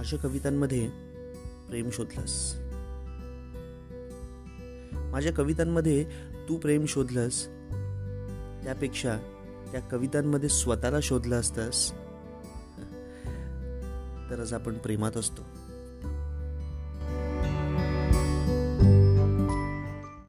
माझ्या कवितांमध्ये प्रेम शोधलंस. माझ्या कवितांमध्ये तू प्रेम शोधलंस. त्यापेक्षा त्या कवितांमध्ये स्वतःला शोधलं असतंस. तरच आपण प्रेमात असतो.